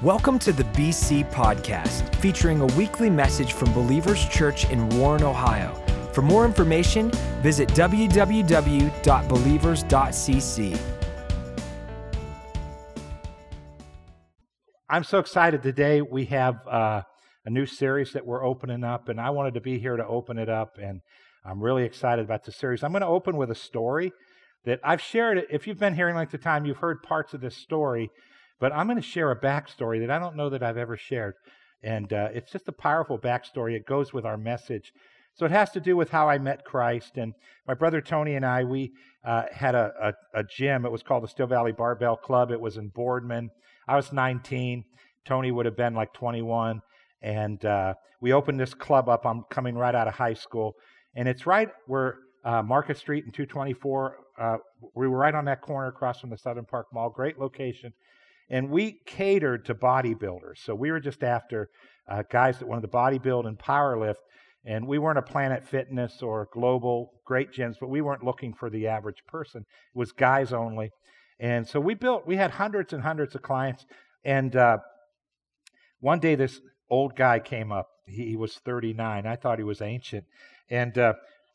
Welcome to the BC Podcast, featuring a weekly message from Believers Church in Warren, Ohio. For more information, visit www.believers.cc. I'm so excited today. We have uh, a new series that we're opening up, and I wanted to be here to open it up, and I'm really excited about the series. I'm going to open with a story that I've shared. If you've been hearing like the time, you've heard parts of this story. But I'm going to share a backstory that I don't know that I've ever shared. And uh, it's just a powerful backstory. It goes with our message. So it has to do with how I met Christ. And my brother Tony and I, we uh, had a, a, a, gym. It was called the Steel Valley Barbell Club. It was in Boardman. I was 19. Tony would have been like 21. And uh, we opened this club up. I'm coming right out of high school. And it's right where uh, Market Street and 224, uh, we were right on that corner across from the Southern Park Mall. Great location. And we catered to bodybuilders. So we were just after uh, guys that wanted to bodybuild and powerlift. And we weren't a Planet Fitness or global great gyms, but we weren't looking for the average person. It was guys only. And so we built, we had hundreds and hundreds of clients. And uh, one day this old guy came up. He, he, was 39. I thought he was ancient. And uh,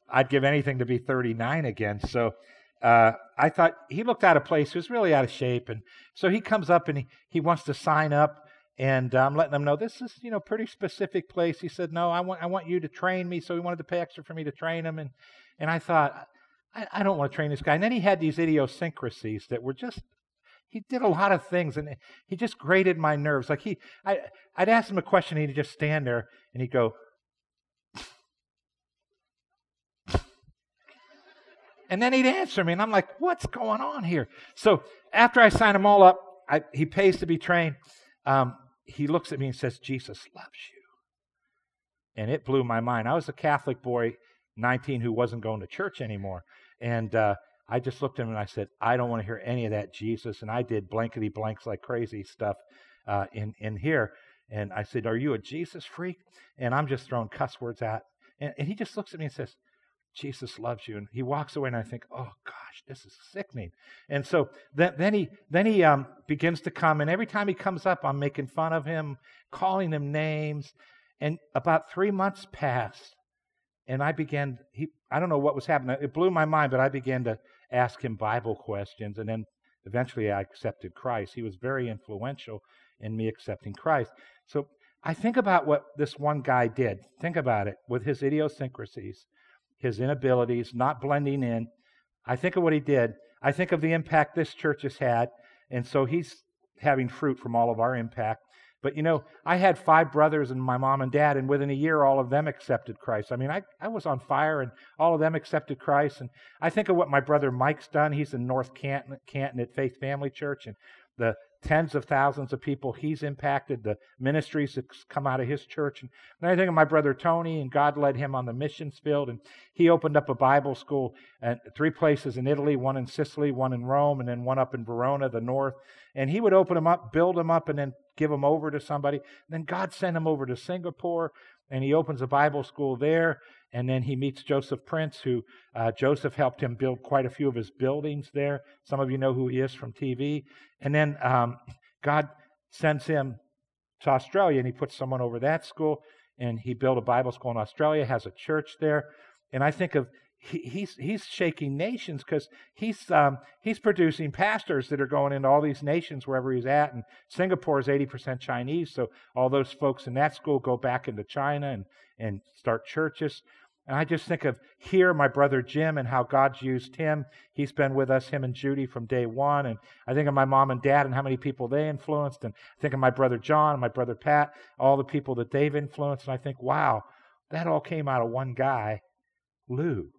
I'd give anything to be 39 again. So uh, I thought he looked out of place. He was really out of shape. And so he comes up and he, he wants to sign up. And uh, I'm letting him know this is, you know, pretty specific place. He said, no, I want, I want you to train me. So he wanted to pay extra for me to train him. And, and I thought, I, I don't want to train this guy. And then he had these idiosyncrasies that were just, he did a lot of things and he just grated my nerves. Like he, I, I'd ask him a question and he'd just stand there and he'd go, And then he'd answer me, and I'm like, what's going on here? So after I sign them all up, I, he pays to be trained. Um, he looks at me and says, Jesus loves you. And it blew my mind. I was a Catholic boy, 19, who wasn't going to church anymore. And uh, I just looked at him and I said, I don't want to hear any of that, Jesus. And I did blankety blanks like crazy stuff uh, in, in here. And I said, Are you a Jesus freak? And I'm just throwing cuss words out. And, and he just looks at me and says, Jesus loves you. And he walks away, and I think, oh gosh, this is sickening. And so then, then he then he um, begins to come, and every time he comes up, I'm making fun of him, calling him names. And about three months passed, and I began. He I don't know what was happening. It blew my mind, but I began to ask him Bible questions, and then eventually I accepted Christ. He was very influential in me accepting Christ. So I think about what this one guy did. Think about it with his idiosyncrasies his inabilities, not blending in. I think of what he did. I think of the impact this church has had. And so he's having fruit from all of our impact. But you know, I had five brothers and my mom and dad, and within a year, all of them accepted Christ. I mean, I, I was on fire, and all of them accepted Christ. And I think of what my brother Mike's done. He's in North Canton, Canton at Faith Family Church, and the tens of thousands of people he's impacted, the ministries that come out of his church. And I think of my brother Tony, and God led him on the missions field, and he opened up a Bible school at three places in Italy, one in Sicily, one in Rome, and then one up in Verona, the north. And he would open them up, build them up, and then give them over to somebody. Then God sent him over to Singapore, and he opens a Bible school there. And then he meets Joseph Prince, who uh, Joseph helped him build quite a few of his buildings there. Some of you know who he is from TV. And then um, God sends him to Australia, and he puts someone over that school. And he built a Bible school in Australia, has a church there. And I think of he, he's he's shaking nations because he's um, he's producing pastors that are going into all these nations wherever he's at. And Singapore is eighty percent Chinese, so all those folks in that school go back into China and and start churches. And I just think of here, my brother Jim, and how God's used him. He's been with us, him and Judy, from day one. And I think of my mom and dad and how many people they influenced. And I think of my brother John, my brother Pat, all the people that they've influenced. And I think, wow, that all came out of one guy, Lou.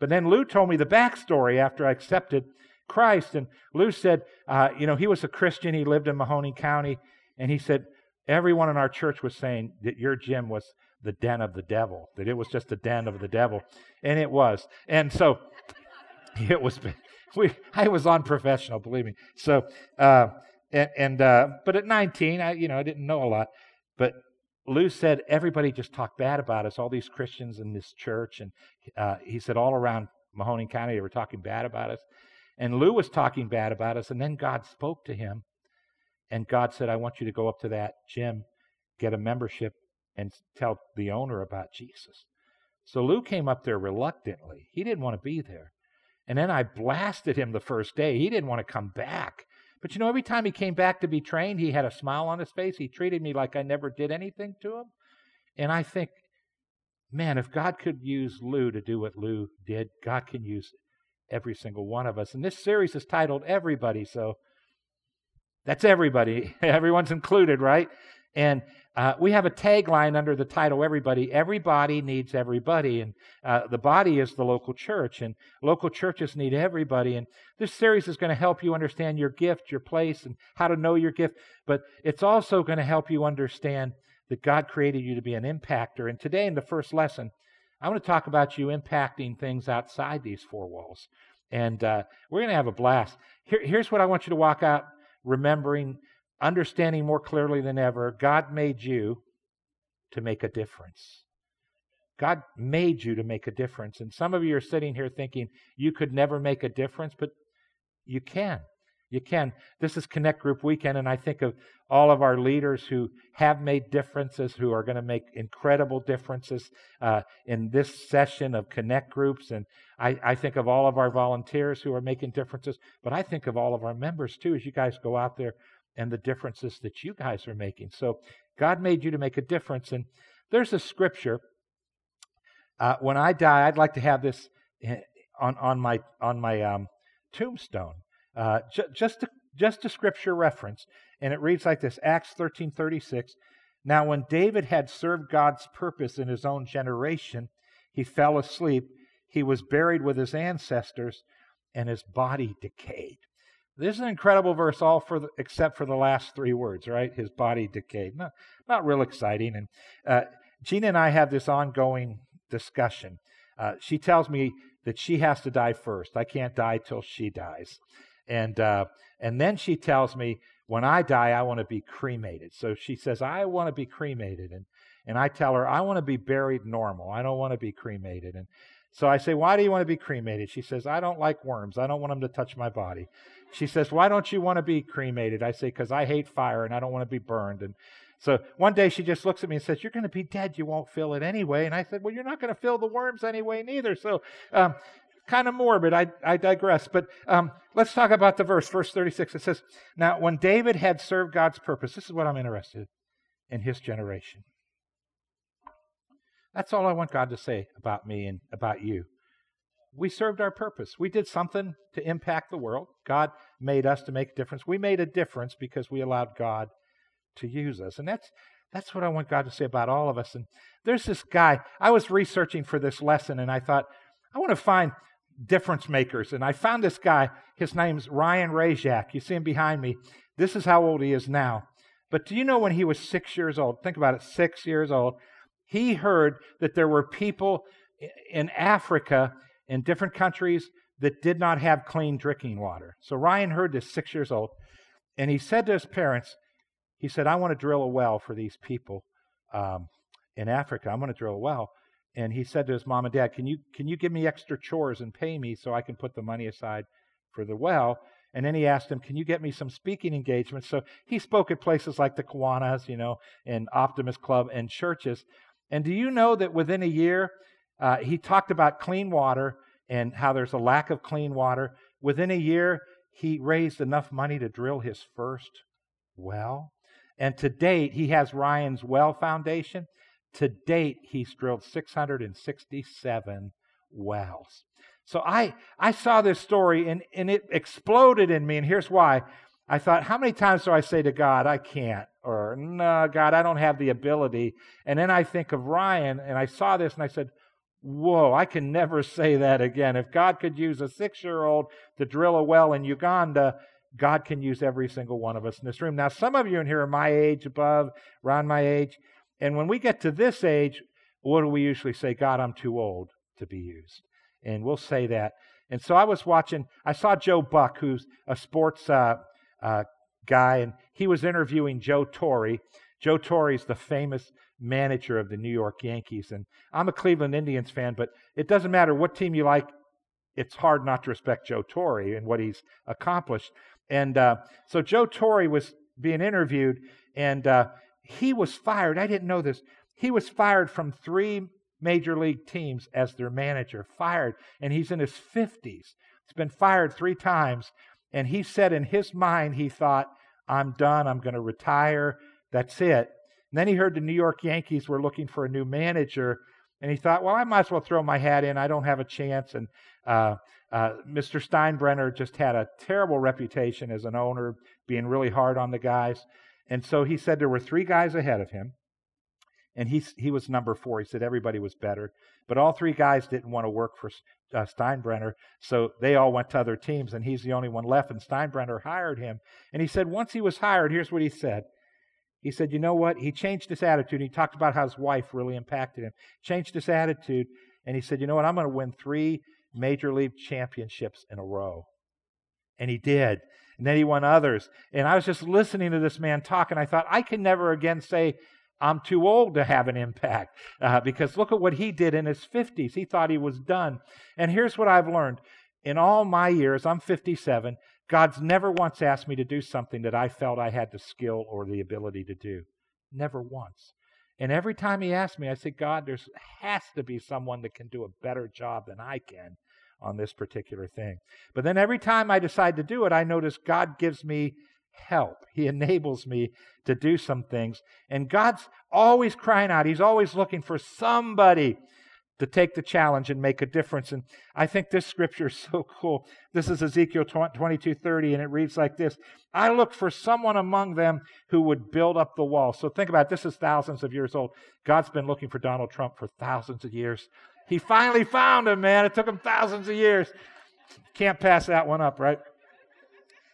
But then Lou told me the backstory after I accepted Christ. And Lou said, uh, you know, he was a Christian. He lived in Mahoning County. And he said, everyone in our church was saying that your gym was the den of the devil, that it was just the den of the devil. And it was. And so it was, we, I was unprofessional, believe me. So, uh, and, and uh, but at 19, I, you know, I didn't know a lot. But Lou said everybody just talked bad about us, all these Christians in this church. And uh, he said all around Mahoning County, they were talking bad about us. And Lou was talking bad about us. And then God spoke to him. And God said, I want you to go up to that gym, get a membership, and tell the owner about Jesus. So Lou came up there reluctantly. He didn't want to be there. And then I blasted him the first day. He didn't want to come back. But you know, every time he came back to be trained, he had a smile on his face. He treated me like I never did anything to him. And I think, man, if God could use Lou to do what Lou did, God can use every single one of us. And this series is titled Everybody. So that's everybody. Everyone's included, right? And uh, we have a tagline under the title Everybody. Everybody needs everybody. And uh, the body is the local church, and local churches need everybody. And this series is going to help you understand your gift, your place, and how to know your gift. But it's also going to help you understand that God created you to be an impactor. And today, in the first lesson, I want to talk about you impacting things outside these four walls. And uh, we're going to have a blast. Here, here's what I want you to walk out remembering understanding more clearly than ever God made you to make a difference. God made you to make a difference. And some of you are sitting here thinking you could never make a difference, but you can. You can. This is Connect Group Weekend, and I think of all of our leaders who have made differences, who are going to make incredible differences uh, in this session of Connect Groups. And I, I think of all of our volunteers who are making differences, but I think of all of our members too as you guys go out there and the differences that you guys are making. So God made you to make a difference. And there's a scripture. Uh, when I die, I'd like to have this eh, on, on my on my um, tombstone. Uh, ju- just a, just a scripture reference, and it reads like this: Acts thirteen thirty six. Now, when David had served God's purpose in his own generation, he fell asleep. He was buried with his ancestors, and his body decayed. This is an incredible verse, all for the, except for the last three words, right? His body decayed. Not, not real exciting. And uh, Gina and I have this ongoing discussion. Uh, she tells me that she has to die first. I can't die till she dies. And, uh, and then she tells me, when I die, I want to be cremated. So she says, I want to be cremated. And, and I tell her, I want to be buried normal. I don't want to be cremated. And so I say, Why do you want to be cremated? She says, I don't like worms. I don't want them to touch my body. She says, Why don't you want to be cremated? I say, Because I hate fire and I don't want to be burned. And so one day she just looks at me and says, You're going to be dead. You won't feel it anyway. And I said, Well, you're not going to feel the worms anyway, neither. So, um, kind of morbid. I, I digress. But um, let's talk about the verse, verse 36. It says, Now, when David had served God's purpose, this is what I'm interested in his generation. That's all I want God to say about me and about you we served our purpose. We did something to impact the world. God made us to make a difference. We made a difference because we allowed God to use us. And that's that's what I want God to say about all of us. And there's this guy, I was researching for this lesson and I thought, I want to find difference makers. And I found this guy. His name's Ryan Hreljac. You see him behind me. This is how old he is now. But do you know when he was six years old? Think about it, six years old. He heard that there were people in Africa in different countries that did not have clean drinking water. So Ryan heard this, six years old, and he said to his parents, he said, I want to drill a well for these people um, in Africa. I'm going to drill a well. And he said to his mom and dad, can you, can you give me extra chores and pay me so I can put the money aside for the well? And then he asked him, Can you get me some speaking engagements? So he spoke at places like the Kiwanis, you know, and Optimist Club and churches. And do you know that within a year, uh, he talked about clean water and how there's a lack of clean water. Within a year, he raised enough money to drill his first well. And to date, he has Ryan's Well Foundation. To date, he's drilled 667 wells. So I, I saw this story and, and it exploded in me. And here's why. I thought, how many times do I say to God, I can't? Or, no, God, I don't have the ability. And then I think of Ryan and I saw this and I said, Whoa, I can never say that again. If God could use a six year old to drill a well in Uganda, God can use every single one of us in this room. Now, some of you in here are my age, above, around my age. And when we get to this age, what do we usually say? God, I'm too old to be used. And we'll say that. And so I was watching, I saw Joe Buck, who's a sports uh, uh, guy, and he was interviewing Joe Torre. Joe Torre is the famous manager of the New York Yankees. And I'm a Cleveland Indians fan, but it doesn't matter what team you like, it's hard not to respect Joe Torre and what he's accomplished. And uh, so Joe Torre was being interviewed, and uh, he was fired. I didn't know this. He was fired from three major league teams as their manager, fired, and he's in his 50s. He's been fired three times, and he said in his mind, he thought, I'm done, I'm going to retire, that's it. And then he heard the New York Yankees were looking for a new manager, and he thought, well, I might as well throw my hat in. I don't have a chance. And uh, uh, Mr. Steinbrenner just had a terrible reputation as an owner, being really hard on the guys. And so he said there were three guys ahead of him, and he, he was number four. He said everybody was better. But all three guys didn't want to work for uh, Steinbrenner, so they all went to other teams, and he's the only one left. And Steinbrenner hired him. And he said once he was hired, here's what he said. He said, You know what? He changed his attitude. He talked about how his wife really impacted him. Changed his attitude, and he said, You know what? I'm going to win three major league championships in a row. And he did. And then he won others. And I was just listening to this man talk, and I thought, I can never again say, I'm too old to have an impact. Uh, because look at what he did in his 50s. He thought he was done. And here's what I've learned. In all my years, I'm 57, God's never once asked me to do something that I felt I had the skill or the ability to do. Never once. And every time he asked me, I said, God, there has to be someone that can do a better job than I can on this particular thing. But then every time I decide to do it, I notice God gives me help. He enables me to do some things. And God's always crying out, He's always looking for somebody to take the challenge and make a difference. And I think this scripture is so cool. This is Ezekiel 22 30, and it reads like this I looked for someone among them who would build up the wall. So think about it. this is thousands of years old. God's been looking for Donald Trump for thousands of years. He finally found him, man. It took him thousands of years. Can't pass that one up, right?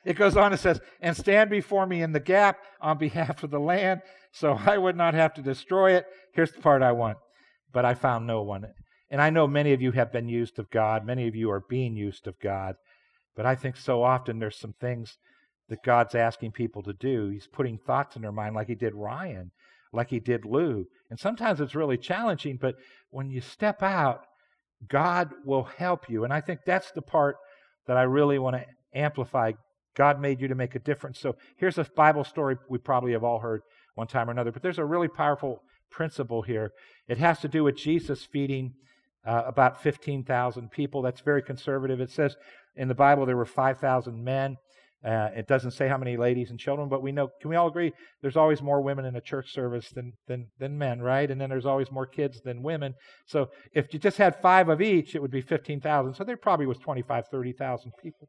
It goes on and says, and stand before me in the gap on behalf of the land, so I would not have to destroy it. Here's the part I want but I found no one. And I know many of you have been used of God, many of you are being used of God, but I think so often there's some things that God's asking people to do. He's putting thoughts in their mind, like He did Ryan, like He did Lou. And sometimes it's really challenging, but when you step out, God will help you. And I think that's the part that I really want to amplify. God made you to make a difference. So here's a Bible story we probably have all heard one time or another, but there's a really powerful principle here. It has to do with Jesus feeding uh, about 15,000 people. That's very conservative. It says in the Bible there were 5,000 men. Uh, it doesn't say how many ladies and children, but we know, can we all agree, there's always more women in a church service than, than, than men, right? And then there's always more kids than women. So if you just had five of each, it would be 15,000. So there probably was 25, 30,000 people.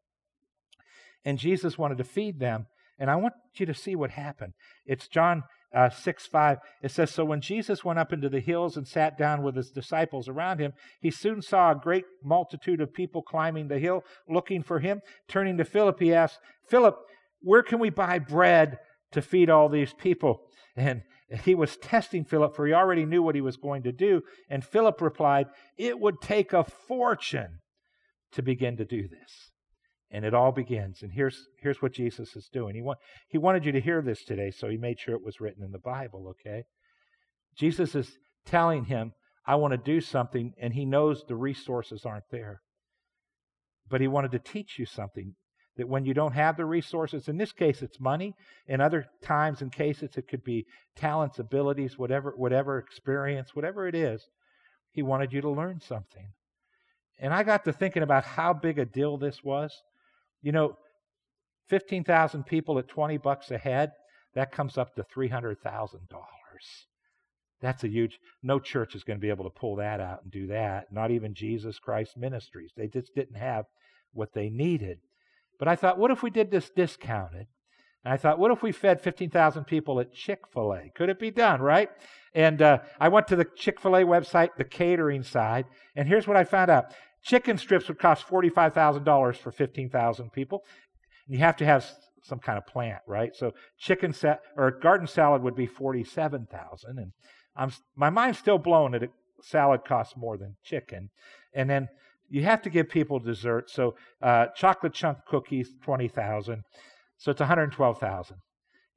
And Jesus wanted to feed them. And I want you to see what happened. It's John uh, 6 5, it says, So when Jesus went up into the hills and sat down with his disciples around him, he soon saw a great multitude of people climbing the hill looking for him. Turning to Philip, he asked, Philip, where can we buy bread to feed all these people? And he was testing Philip, for he already knew what he was going to do. And Philip replied, It would take a fortune to begin to do this. And it all begins. And here's, here's what Jesus is doing. He, want, he wanted you to hear this today, so he made sure it was written in the Bible, okay? Jesus is telling him, I want to do something, and he knows the resources aren't there. But he wanted to teach you something that when you don't have the resources, in this case it's money, in other times and cases it could be talents, abilities, whatever, whatever experience, whatever it is, he wanted you to learn something. And I got to thinking about how big a deal this was. You know, 15,000 people at 20 bucks a head, that comes up to $300,000. That's a huge, no church is going to be able to pull that out and do that. Not even Jesus Christ Ministries. They just didn't have what they needed. But I thought, what if we did this discounted? And I thought, what if we fed 15,000 people at Chick fil A? Could it be done, right? And uh, I went to the Chick fil A website, the catering side, and here's what I found out Chicken strips would cost $45,000 for 15,000 people. And you have to have some kind of plant, right? So chicken sa- or garden salad would be 47,000 and I'm my mind's still blown that a salad costs more than chicken. And then you have to give people dessert. So uh, chocolate chunk cookies 20,000. So it's 112,000.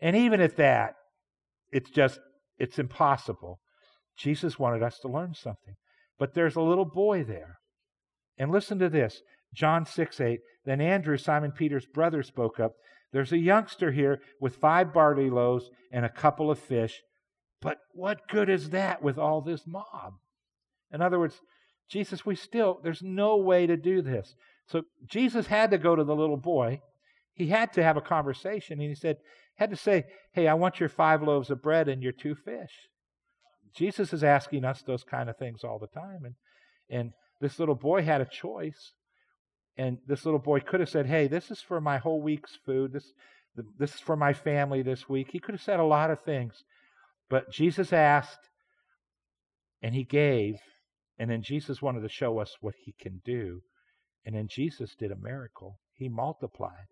And even at that, it's just it's impossible. Jesus wanted us to learn something. But there's a little boy there and listen to this John 6 8. Then Andrew, Simon Peter's brother, spoke up. There's a youngster here with five barley loaves and a couple of fish. But what good is that with all this mob? In other words, Jesus, we still, there's no way to do this. So Jesus had to go to the little boy. He had to have a conversation, and he said, had to say, Hey, I want your five loaves of bread and your two fish. Jesus is asking us those kind of things all the time. And, and this little boy had a choice. And this little boy could have said, Hey, this is for my whole week's food. This, this is for my family this week. He could have said a lot of things. But Jesus asked, and he gave. And then Jesus wanted to show us what he can do. And then Jesus did a miracle. He multiplied.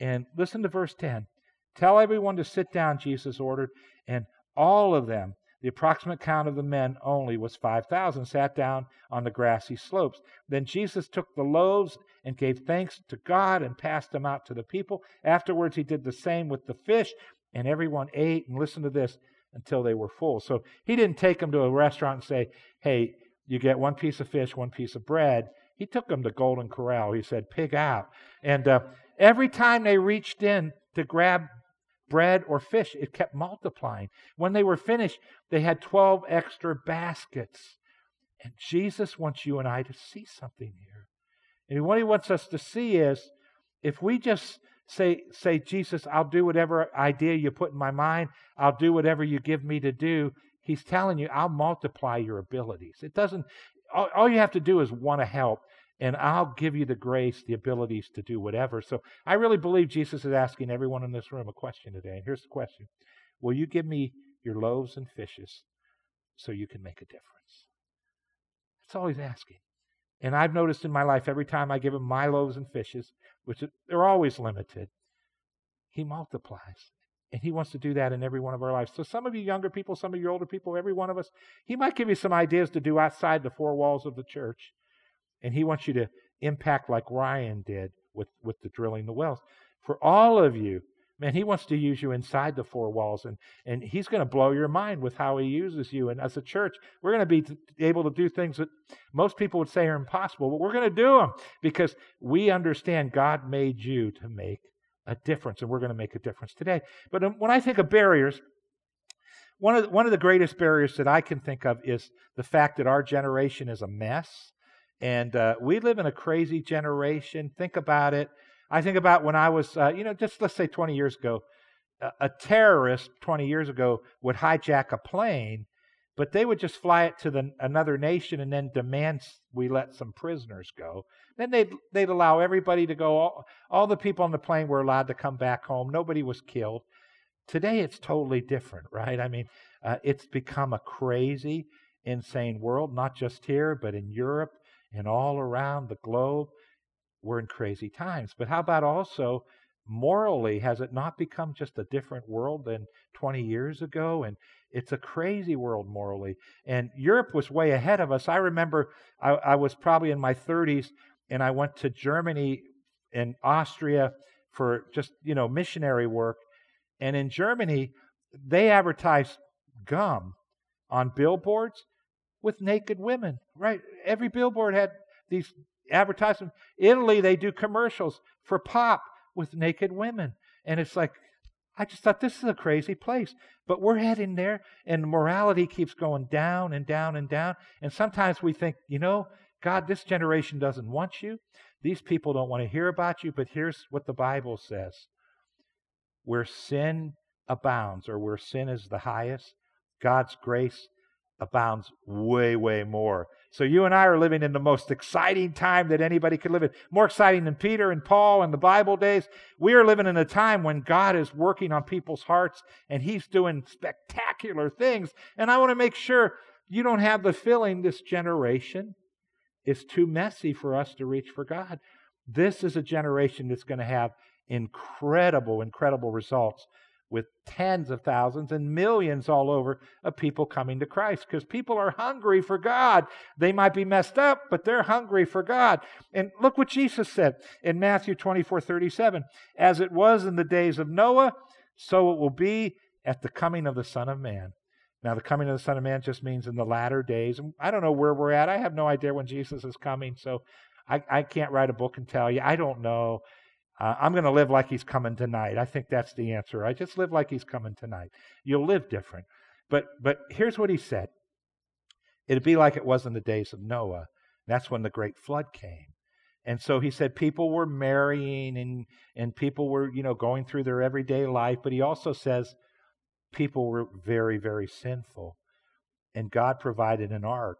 And listen to verse 10. Tell everyone to sit down, Jesus ordered. And all of them, the approximate count of the men only was 5,000, sat down on the grassy slopes. Then Jesus took the loaves and gave thanks to God and passed them out to the people. Afterwards, he did the same with the fish, and everyone ate. And listened to this until they were full. So he didn't take them to a restaurant and say, hey, you get one piece of fish, one piece of bread. He took them to Golden Corral. He said, pig out. And uh, every time they reached in to grab bread or fish, it kept multiplying. When they were finished, they had 12 extra baskets. And Jesus wants you and I to see something here. And what he wants us to see is if we just say, say, Jesus, I'll do whatever idea you put in my mind, I'll do whatever you give me to do, he's telling you, I'll multiply your abilities. It doesn't, all, all you have to do is want to help, and I'll give you the grace, the abilities to do whatever. So I really believe Jesus is asking everyone in this room a question today. And here's the question Will you give me your loaves and fishes so you can make a difference? That's all he's asking. And I've noticed in my life, every time I give him my loaves and fishes, which they're always limited, he multiplies. And he wants to do that in every one of our lives. So, some of you younger people, some of you older people, every one of us, he might give you some ideas to do outside the four walls of the church. And he wants you to impact like Ryan did with, with the drilling the wells. For all of you, Man, he wants to use you inside the four walls, and, and he's going to blow your mind with how he uses you. And as a church, we're going to be able to do things that most people would say are impossible, but we're going to do them because we understand God made you to make a difference, and we're going to make a difference today. But um, when I think of barriers, one of, the, one of the greatest barriers that I can think of is the fact that our generation is a mess. And uh, we live in a crazy generation. Think about it. I think about when I was, uh, you know, just let's say 20 years ago, a, a terrorist 20 years ago would hijack a plane, but they would just fly it to the, another nation and then demand we let some prisoners go. Then they'd, they'd allow everybody to go. All, all the people on the plane were allowed to come back home. Nobody was killed. Today it's totally different, right? I mean, uh, it's become a crazy, insane world, not just here, but in Europe and all around the globe we're in crazy times. But how about also morally? Has it not become just a different world than 20 years ago? And it's a crazy world morally. And Europe was way ahead of us. I remember I, I was probably in my 30s and I went to Germany and Austria for just, you know, missionary work. And in Germany, they advertised gum on billboards with naked women, right? Every billboard had these advertisements. Italy, they do commercials for pop with naked women. And it's like, I just thought this is a crazy place. But we're heading there, and morality keeps going down and down and down. And sometimes we think, you know, God, this generation doesn't want you. These people don't want to hear about you. But here's what the Bible says where sin abounds, or where sin is the highest, God's grace abounds way, way more. So you and I are living in the most exciting time that anybody could live in. More exciting than Peter and Paul and the Bible days. We are living in a time when God is working on people's hearts and He's doing spectacular things. And I want to make sure you don't have the feeling this generation is too messy for us to reach for God. This is a generation that's going to have incredible, incredible results with tens of thousands and millions all over of people coming to Christ because people are hungry for God. They might be messed up, but they're hungry for God. And look what Jesus said in Matthew 24 37. As it was in the days of Noah, so it will be at the coming of the Son of Man. Now, the coming of the Son of Man just means in the latter days. I don't know where we're at. I have no idea when Jesus is coming, so I, I can't write a book and tell you. I don't know. Uh, I'm going to live like he's coming tonight. I think that's the answer. I just live like he's coming tonight. You'll live different. But but here's what he said. It'd be like it was in the days of Noah. That's when the great flood came. And so he said people were marrying and and people were, you know, going through their everyday life, but he also says people were very very sinful. And God provided an ark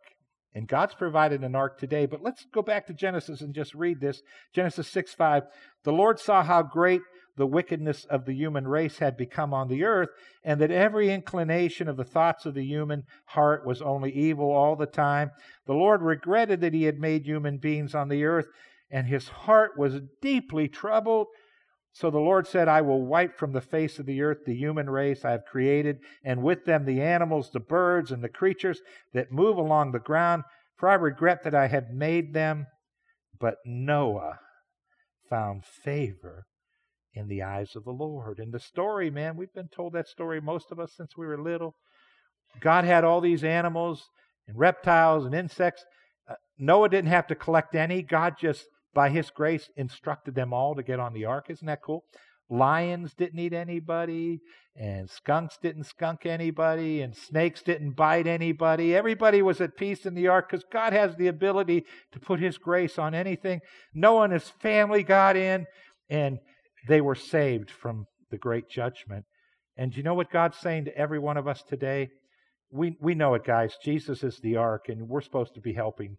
and God's provided an ark today. But let's go back to Genesis and just read this. Genesis 6 5. The Lord saw how great the wickedness of the human race had become on the earth, and that every inclination of the thoughts of the human heart was only evil all the time. The Lord regretted that he had made human beings on the earth, and his heart was deeply troubled. So the Lord said, I will wipe from the face of the earth the human race I have created, and with them the animals, the birds, and the creatures that move along the ground, for I regret that I have made them. But Noah found favor in the eyes of the Lord. And the story, man, we've been told that story, most of us, since we were little. God had all these animals and reptiles and insects. Uh, Noah didn't have to collect any. God just by his grace, instructed them all to get on the ark. Isn't that cool? Lions didn't eat anybody, and skunks didn't skunk anybody, and snakes didn't bite anybody. Everybody was at peace in the ark because God has the ability to put his grace on anything. Noah and his family got in, and they were saved from the great judgment. And you know what God's saying to every one of us today? We, we know it, guys. Jesus is the ark, and we're supposed to be helping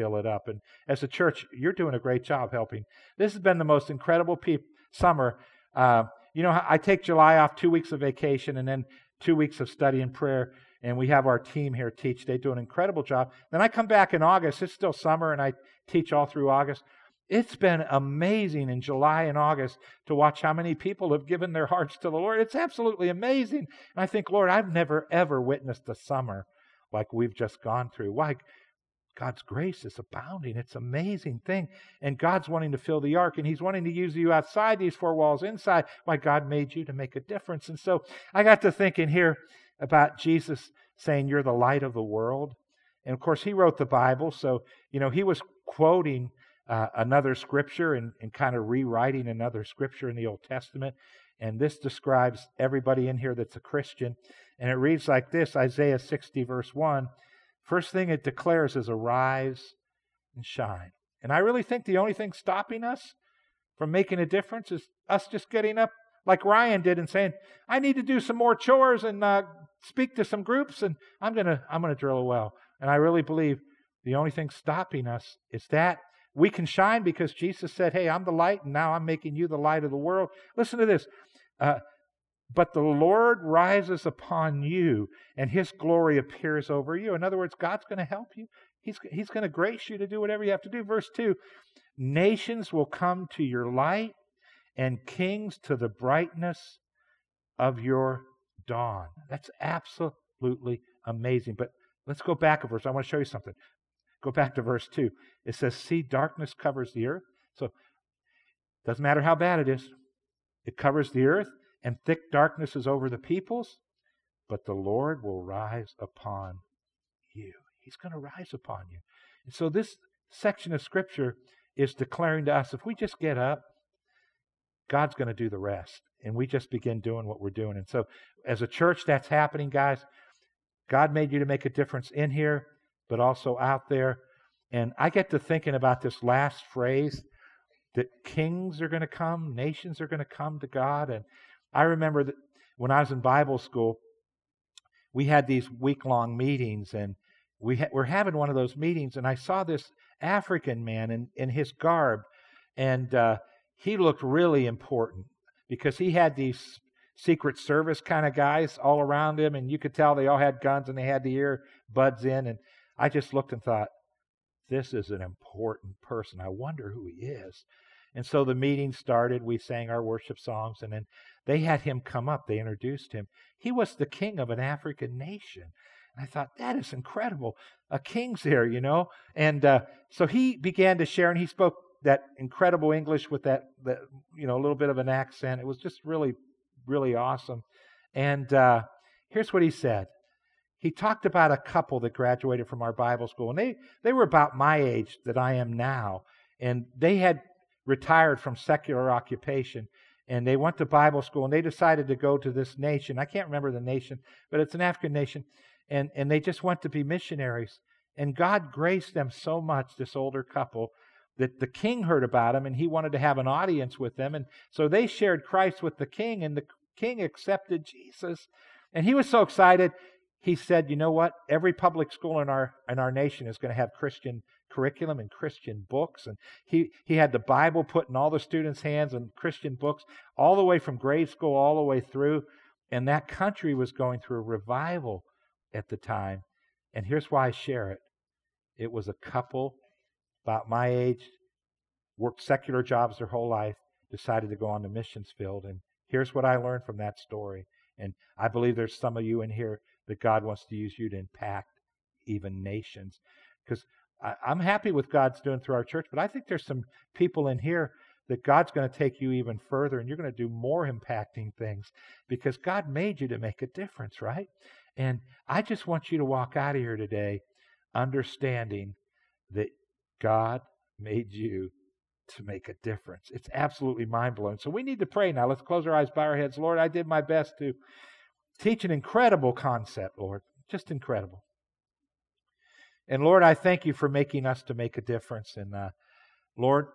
fill it up. And as a church, you're doing a great job helping. This has been the most incredible pe- summer. Uh, you know, I take July off, two weeks of vacation, and then two weeks of study and prayer. And we have our team here teach. They do an incredible job. Then I come back in August. It's still summer, and I teach all through August. It's been amazing in July and August to watch how many people have given their hearts to the Lord. It's absolutely amazing. And I think, Lord, I've never, ever witnessed a summer like we've just gone through. Why? God's grace is abounding. It's amazing thing. And God's wanting to fill the ark, and He's wanting to use you outside these four walls, inside. Why God made you to make a difference. And so I got to thinking here about Jesus saying, You're the light of the world. And of course, He wrote the Bible, so, you know, He was quoting uh, another scripture and, and kind of rewriting another scripture in the Old Testament. And this describes everybody in here that's a Christian. And it reads like this Isaiah 60, verse 1. First thing it declares is arise and shine. And I really think the only thing stopping us from making a difference is us just getting up like Ryan did and saying, I need to do some more chores and uh, speak to some groups, and I'm going to I'm going to drill a well. And I really believe the only thing stopping us is that we can shine because Jesus said, Hey, I'm the light, and now I'm making you the light of the world. Listen to this. Uh, but the Lord rises upon you and his glory appears over you. In other words, God's going to help you. He's, he's going to grace you to do whatever you have to do. Verse 2 Nations will come to your light and kings to the brightness of your dawn. That's absolutely amazing. But let's go back a verse. I want to show you something. Go back to verse 2. It says, See, darkness covers the earth. So, doesn't matter how bad it is, it covers the earth and thick darkness is over the peoples, but the Lord will rise upon you. He's going to rise upon you. And so this section of Scripture is declaring to us if we just get up, God's going to do the rest. And we just begin doing what we're doing. And so, as a church, that's happening, guys. God made you to make a difference in here, but also out there. And I get to thinking about this last phrase that kings are going to come, nations are going to come to God. And I remember that when I was in Bible school, we had these week long meetings, and we ha- were having one of those meetings, and I saw this African man in, in his garb, and uh, he looked really important because he had these Secret Service kind of guys all around him, and you could tell they all had guns and they had the earbuds in. And I just looked and thought, this is an important person. I wonder who he is. And so the meeting started. We sang our worship songs, and then they had him come up. They introduced him. He was the king of an African nation. And I thought, that is incredible. A king's there, you know? And uh, so he began to share, and he spoke that incredible English with that, that, you know, a little bit of an accent. It was just really, really awesome. And uh, here's what he said. He talked about a couple that graduated from our Bible school, and they, they were about my age that I am now. And they had retired from secular occupation and they went to Bible school and they decided to go to this nation. I can't remember the nation, but it's an African nation. And, and they just went to be missionaries. And God graced them so much, this older couple, that the king heard about them and he wanted to have an audience with them. And so they shared Christ with the king, and the king accepted Jesus. And he was so excited, he said, You know what? Every public school in our, in our nation is going to have Christian curriculum and Christian books. And he, he had the Bible put in all the students' hands and Christian books, all the way from grade school all the way through. And that country was going through a revival at the time. And here's why I share it it was a couple about my age, worked secular jobs their whole life, decided to go on the missions field. And here's what I learned from that story. And I believe there's some of you in here that God wants to use you to impact even nations. Because I, am happy with God's doing through our church, but I think there's some people in here that God's going to take you even further and you're going to do more impacting things because God made you to make a difference, right? And I just want you to walk out of here today understanding that God made you to make a difference. It's absolutely mind blowing. So we need to pray now. Let's close our eyes, bow our heads. Lord, I did my best to teach an incredible concept, Lord. Just incredible. And Lord, I thank you for making us to make a difference. And uh, Lord,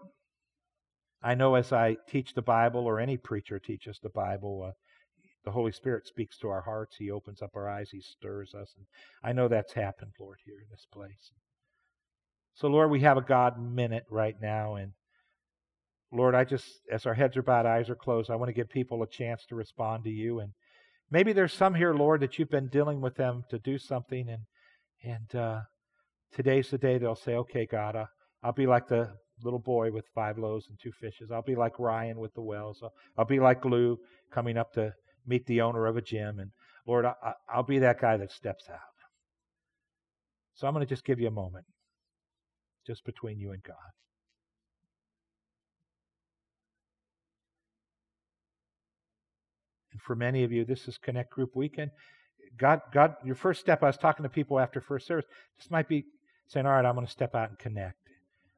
I know as I teach the Bible, or any preacher teaches the Bible, uh, the Holy Spirit speaks to our hearts. He opens up our eyes. He stirs us. And I know that's happened, Lord, here in this place. So, Lord, we have a God minute right now. And Lord, I just, as our heads are bowed, eyes are closed, I want to give people a chance to respond to you. And maybe there's some here, Lord, that you've been dealing with them to do something. And, and, uh, Today's the day they'll say, okay, God, I'll be like the little boy with five loaves and two fishes. I'll be like Ryan with the wells. I'll, I'll be like Lou coming up to meet the owner of a gym. And Lord, I, I'll be that guy that steps out. So I'm going to just give you a moment, just between you and God. And for many of you, this is Connect Group Weekend. God, God, your first step, I was talking to people after first service, this might be saying, all right, I'm going to step out and connect.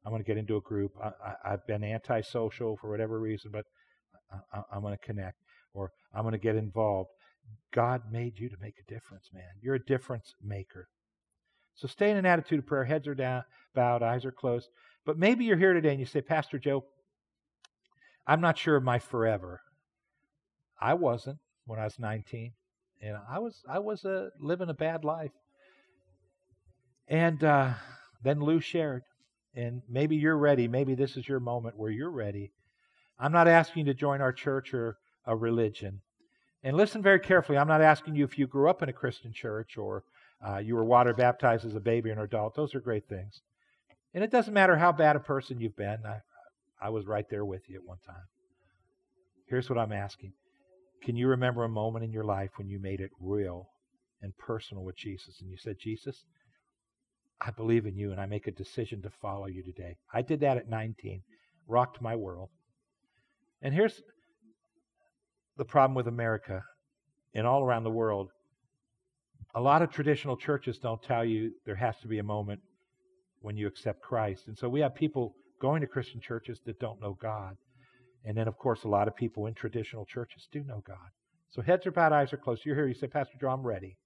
I'm going to get into a group. I, have been antisocial for whatever reason, but I, I'm going to connect or I'm going to get involved. God made you to make a difference, man. You're a difference maker. So stay in an attitude of prayer. Heads are down, bowed, eyes are closed. But maybe you're here today and you say, Pastor Joe, I'm not sure of my forever. I wasn't when I was 19. And I was I was uh, living a bad life. And uh, then Lou shared, and maybe you're ready. Maybe this is your moment where you're ready. I'm not asking you to join our church or a religion. And listen very carefully. I'm not asking you if you grew up in a Christian church or uh, you were water baptized as a baby or an adult. Those are great things. And it doesn't matter how bad a person you've been. I, I was right there with you at one time. Here's what I'm asking Can you remember a moment in your life when you made it real and personal with Jesus and you said, Jesus, I believe in you and I make a decision to follow you today. I did that at 19, rocked my world. And here's the problem with America and all around the world. A lot of traditional churches don't tell you there has to be a moment when you accept Christ. And so we have people going to Christian churches that don't know God. And then, of course, a lot of people in traditional churches do know God. So heads are bowed, eyes are closed. You're here, you say, Pastor Joe, I'm ready.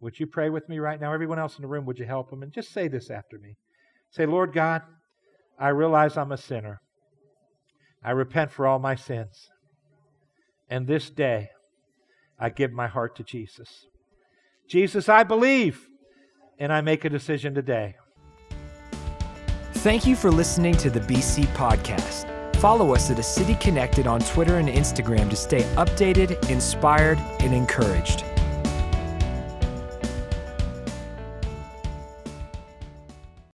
Would you pray with me right now? Everyone else in the room, would you help them? And just say this after me. Say, Lord God, I realize I'm a sinner. I repent for all my sins. And this day, I give my heart to Jesus. Jesus, I believe, and I make a decision today. Thank you for listening to the BC Podcast. Follow us at A City Connected on Twitter and Instagram to stay updated, inspired, and encouraged.